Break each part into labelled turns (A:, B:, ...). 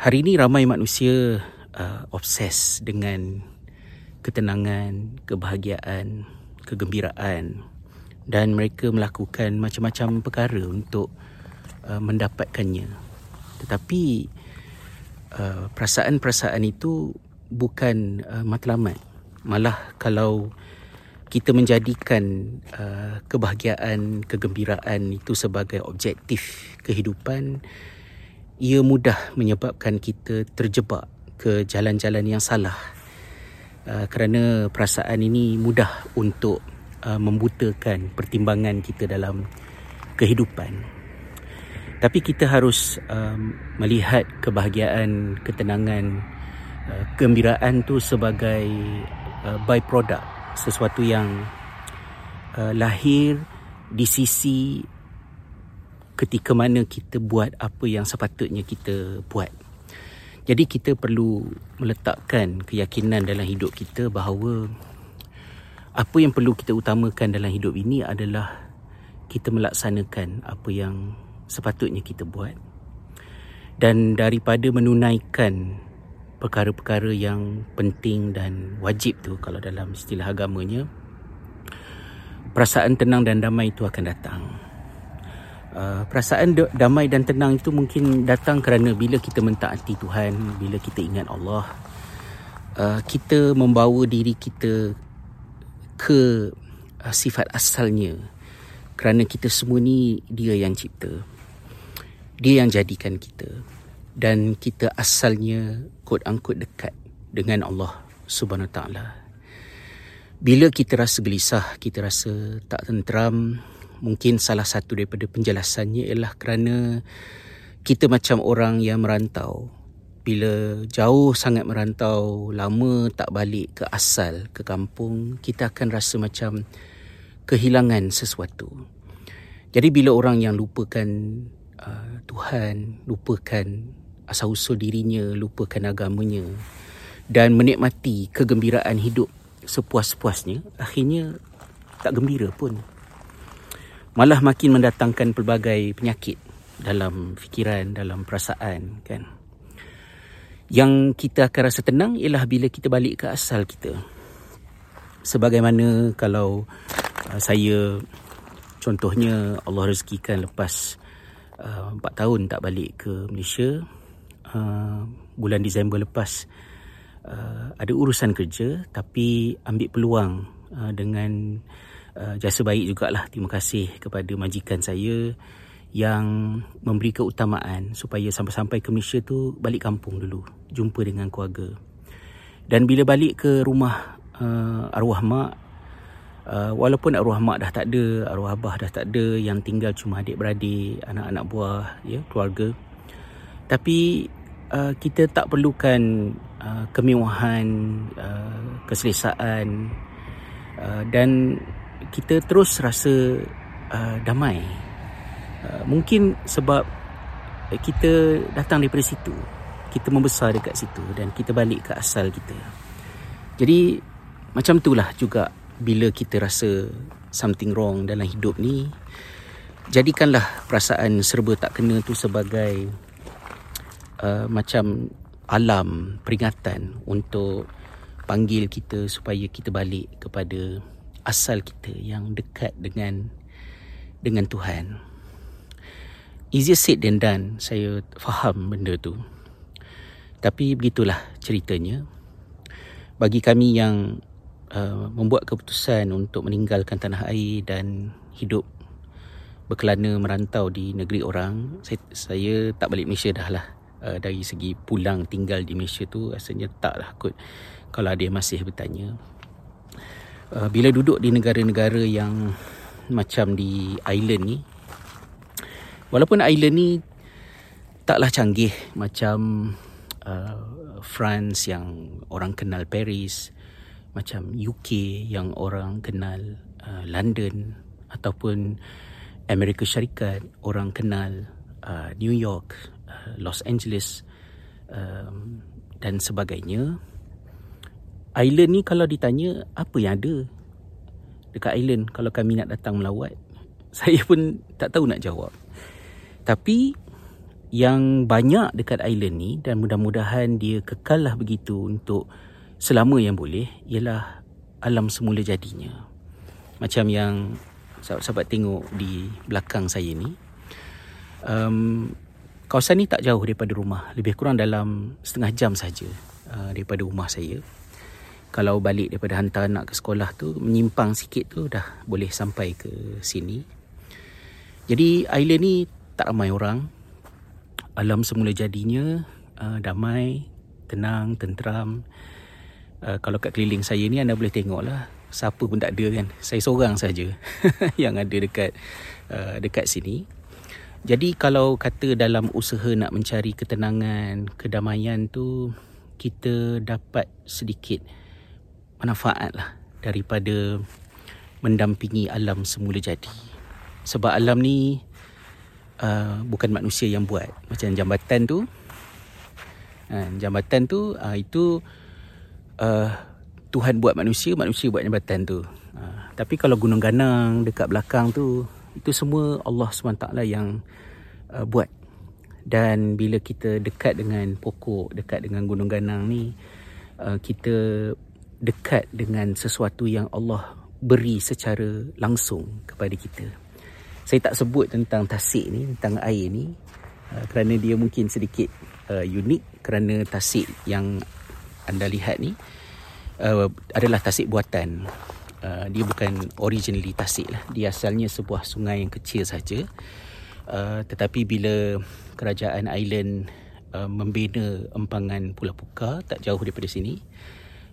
A: hari ini ramai manusia uh, obses dengan ketenangan, kebahagiaan, kegembiraan dan mereka melakukan macam-macam perkara untuk uh, mendapatkannya. Tetapi uh, perasaan-perasaan itu bukan uh, matlamat. Malah kalau kita menjadikan uh, kebahagiaan, kegembiraan itu sebagai objektif kehidupan, ia mudah menyebabkan kita terjebak ke jalan-jalan yang salah. Uh, kerana perasaan ini mudah untuk uh, membutakan pertimbangan kita dalam kehidupan. Tapi kita harus um, melihat kebahagiaan, ketenangan, uh, kegembiraan tu sebagai uh, byproduct sesuatu yang uh, lahir di sisi ketika mana kita buat apa yang sepatutnya kita buat. Jadi kita perlu meletakkan keyakinan dalam hidup kita bahawa apa yang perlu kita utamakan dalam hidup ini adalah kita melaksanakan apa yang sepatutnya kita buat. Dan daripada menunaikan perkara-perkara yang penting dan wajib tu kalau dalam istilah agamanya perasaan tenang dan damai itu akan datang uh, perasaan damai dan tenang itu mungkin datang kerana bila kita mentaati Tuhan bila kita ingat Allah uh, kita membawa diri kita ke uh, sifat asalnya. Kerana kita semua ni dia yang cipta. Dia yang jadikan kita. Dan kita asalnya quote unquote dekat dengan Allah Subhanahu Wa Taala. Bila kita rasa gelisah, kita rasa tak tenteram, mungkin salah satu daripada penjelasannya ialah kerana kita macam orang yang merantau. Bila jauh sangat merantau, lama tak balik ke asal, ke kampung, kita akan rasa macam kehilangan sesuatu. Jadi bila orang yang lupakan uh, Tuhan, lupakan asal usul dirinya, lupakan agamanya dan menikmati kegembiraan hidup sepuas-puasnya, akhirnya tak gembira pun. Malah makin mendatangkan pelbagai penyakit dalam fikiran, dalam perasaan kan. Yang kita akan rasa tenang ialah bila kita balik ke asal kita. Sebagaimana kalau uh, saya contohnya Allah rezekikan lepas uh, 4 tahun tak balik ke Malaysia, Uh, bulan Disember lepas uh, ada urusan kerja tapi ambil peluang uh, dengan uh, jasa baik jugalah. Terima kasih kepada majikan saya yang memberi keutamaan supaya sampai-sampai ke Malaysia tu balik kampung dulu. Jumpa dengan keluarga. Dan bila balik ke rumah uh, arwah mak uh, walaupun arwah mak dah tak ada arwah abah dah tak ada yang tinggal cuma adik-beradik anak-anak buah ya keluarga. Tapi uh, kita tak perlukan uh, kemewahan, uh, keselesaan. Uh, dan kita terus rasa uh, damai. Uh, mungkin sebab kita datang daripada situ. Kita membesar dekat situ dan kita balik ke asal kita. Jadi macam itulah juga bila kita rasa something wrong dalam hidup ni jadikanlah perasaan serba tak kena tu sebagai uh, macam alam peringatan untuk panggil kita supaya kita balik kepada asal kita yang dekat dengan dengan Tuhan. Easier said than done. Saya faham benda tu. Tapi begitulah ceritanya. Bagi kami yang uh, membuat keputusan untuk meninggalkan tanah air dan hidup berkelana merantau di negeri orang, saya, saya tak balik Malaysia dah lah uh, dari segi pulang tinggal di Malaysia tu rasanya taklah kot kalau dia masih bertanya uh, bila duduk di negara-negara yang macam di island ni walaupun island ni taklah canggih macam uh, France yang orang kenal Paris macam UK yang orang kenal uh, London ataupun Amerika Syarikat orang kenal uh, New York Los Angeles um, dan sebagainya. Island ni kalau ditanya apa yang ada dekat island kalau kami nak datang melawat, saya pun tak tahu nak jawab. Tapi yang banyak dekat island ni dan mudah-mudahan dia kekal lah begitu untuk selama yang boleh ialah alam semula jadinya. Macam yang sahabat-sahabat tengok di belakang saya ni. Um, kawasan ni tak jauh daripada rumah. Lebih kurang dalam setengah jam saja uh, daripada rumah saya. Kalau balik daripada hantar anak ke sekolah tu, menyimpang sikit tu dah boleh sampai ke sini. Jadi island ni tak ramai orang alam semula jadinya uh, damai, tenang, tenteram. Uh, kalau kat keliling saya ni anda boleh tengok lah siapa pun tak ada kan. Saya seorang saja yang ada dekat uh, dekat sini. Jadi kalau kata dalam usaha nak mencari ketenangan, kedamaian tu kita dapat sedikit manfaat lah daripada mendampingi alam semula jadi. Sebab alam ni uh, bukan manusia yang buat. Macam jambatan tu uh, jambatan tu uh, itu uh, Tuhan buat manusia manusia buat jambatan tu. Uh, tapi kalau gunung ganang dekat belakang tu itu semua Allah SWT yang uh, buat. Dan bila kita dekat dengan pokok dekat dengan gunung ganang ni uh, kita dekat dengan sesuatu yang Allah beri secara langsung kepada kita. Saya tak sebut tentang tasik ni tentang air ni uh, kerana dia mungkin sedikit uh, unik kerana tasik yang anda lihat ni uh, adalah tasik buatan. Uh, dia bukan originally tasik lah. Dia asalnya sebuah sungai yang kecil saja. Uh, tetapi bila kerajaan island uh, membina empangan Pulau Puka tak jauh daripada sini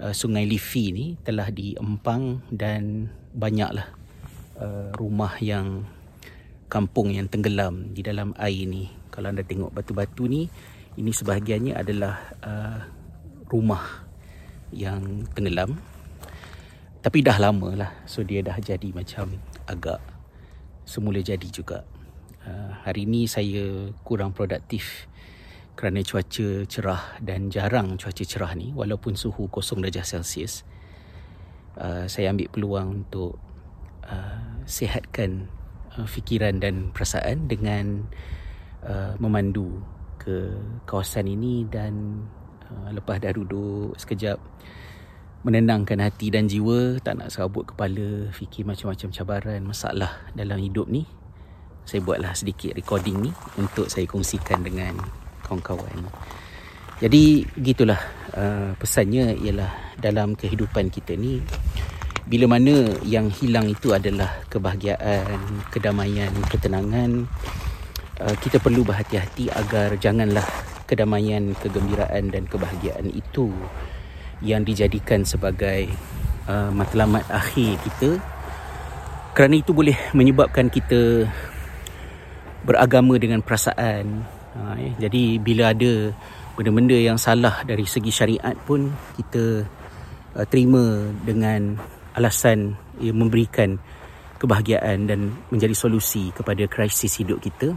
A: uh, sungai Liffey ni telah diempang dan banyaklah uh, rumah yang kampung yang tenggelam di dalam air ni. Kalau anda tengok batu-batu ni, ini sebahagiannya adalah uh, rumah yang tenggelam. Tapi dah lama lah. So dia dah jadi macam agak semula jadi juga. Uh, hari ni saya kurang produktif kerana cuaca cerah dan jarang cuaca cerah ni walaupun suhu kosong darjah Celsius. Uh, saya ambil peluang untuk uh, sihatkan uh, fikiran dan perasaan dengan uh, memandu ke kawasan ini dan uh, lepas dah duduk sekejap menenangkan hati dan jiwa tak nak serabut kepala fikir macam-macam cabaran masalah dalam hidup ni saya buatlah sedikit recording ni untuk saya kongsikan dengan kawan-kawan jadi gitulah uh, pesannya ialah dalam kehidupan kita ni bila mana yang hilang itu adalah kebahagiaan, kedamaian, ketenangan, uh, kita perlu berhati-hati agar janganlah kedamaian, kegembiraan dan kebahagiaan itu yang dijadikan sebagai uh, matlamat akhir kita. Kerana itu boleh menyebabkan kita beragama dengan perasaan. Uh, ya. Jadi bila ada benda-benda yang salah dari segi syariat pun kita uh, terima dengan alasan ia memberikan kebahagiaan dan menjadi solusi kepada krisis hidup kita.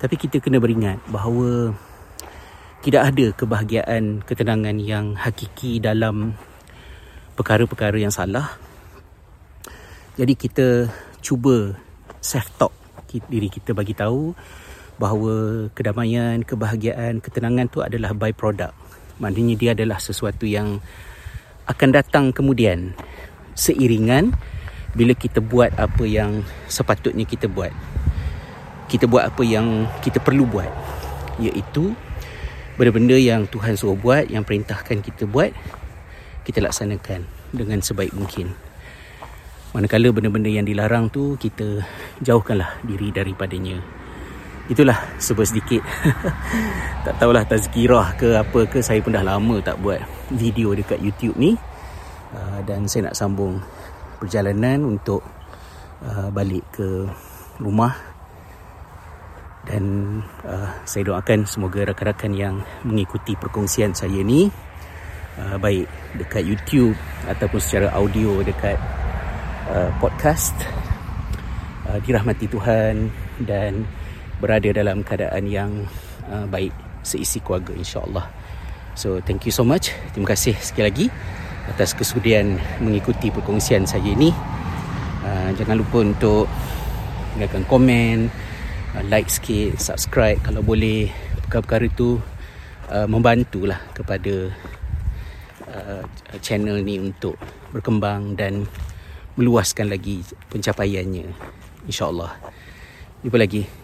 A: Tapi kita kena beringat bahawa tidak ada kebahagiaan, ketenangan yang hakiki dalam perkara-perkara yang salah. Jadi kita cuba self-talk diri kita bagi tahu bahawa kedamaian, kebahagiaan, ketenangan tu adalah by-product. Maknanya dia adalah sesuatu yang akan datang kemudian seiringan bila kita buat apa yang sepatutnya kita buat. Kita buat apa yang kita perlu buat. Iaitu benda-benda yang Tuhan suruh buat, yang perintahkan kita buat, kita laksanakan dengan sebaik mungkin. Manakala benda-benda yang dilarang tu kita jauhkanlah diri daripadanya. Itulah sebab sedikit. tak tahulah tazkirah ke apa ke saya pun dah lama tak buat video dekat YouTube ni. Ah, dan saya nak sambung perjalanan untuk uh, balik ke rumah dan uh, saya doakan semoga rakan-rakan yang mengikuti perkongsian saya ni uh, baik dekat YouTube ataupun secara audio dekat uh, podcast uh, dirahmati Tuhan dan berada dalam keadaan yang uh, baik seisi keluarga insyaAllah. So thank you so much. Terima kasih sekali lagi atas kesudian mengikuti perkongsian saya ini. Uh, jangan lupa untuk tinggalkan komen uh, like sikit subscribe kalau boleh. Perkara-perkara itu uh, membantulah kepada uh, channel ni untuk berkembang dan meluaskan lagi pencapaiannya insyaAllah. Jumpa lagi.